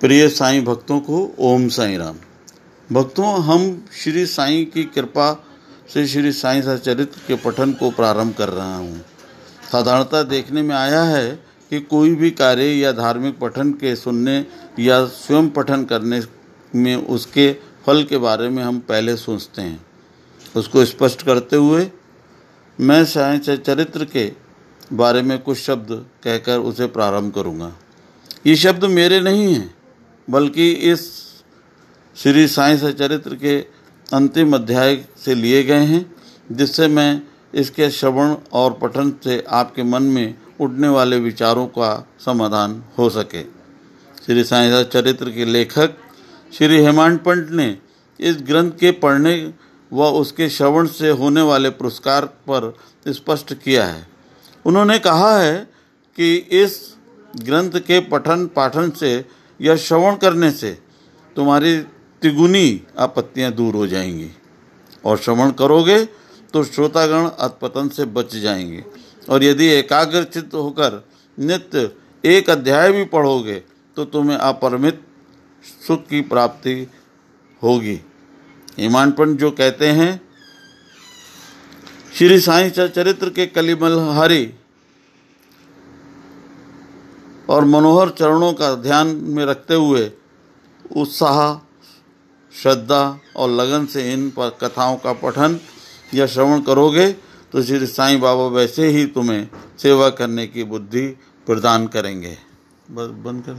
प्रिय साईं भक्तों को ओम साईं राम। भक्तों, हम श्री साईं की कृपा से श्री साईं सचरित्र के पठन को प्रारंभ कर रहा हूँ। साधारणतः देखने में आया है कि कोई भी कार्य या धार्मिक पठन के सुनने या स्वयं पठन करने में उसके फल के बारे में हम पहले सोचते हैं। उसको स्पष्ट करते हुए मैं साईं चरित्र के बारे में कुछ शब्द कहकर उसे प्रारंभ करूँगा। ये शब्द मेरे नहीं हैं। बल्कि इस श्री साईं सचरित्र के अंतिम अध्याय से लिए गए हैं, जिससे मैं इसके श्रवण और पठन से आपके मन में उठने वाले विचारों का समाधान हो सके। श्री साईं चरित्र के लेखक श्री हेमांड पंत ने इस ग्रंथ के पढ़ने व उसके श्रवण से होने वाले पुरस्कार पर स्पष्ट किया है। उन्होंने कहा है कि इस ग्रंथ के पठन पाठन से या श्रवण करने से तुम्हारी तिगुनी आपत्तियाँ दूर हो जाएँगी। और श्रवण करोगे तो श्रोतागण अतपतन से बच जाएँगे। और यदि एकाग्रचित होकर नित्य एक अध्याय भी पढ़ोगे तो तुम्हें अपरमित सुख की प्राप्ति होगी। ईमान जो कहते हैं, श्री साईं चरित्र के कलिमल हरि और मनोहर चरणों का ध्यान में रखते हुए उत्साह, श्रद्धा और लगन से इन पर कथाओं का पठन या श्रवण करोगे तो श्री साईं बाबा वैसे ही तुम्हें सेवा करने की बुद्धि प्रदान करेंगे। बस बंद कर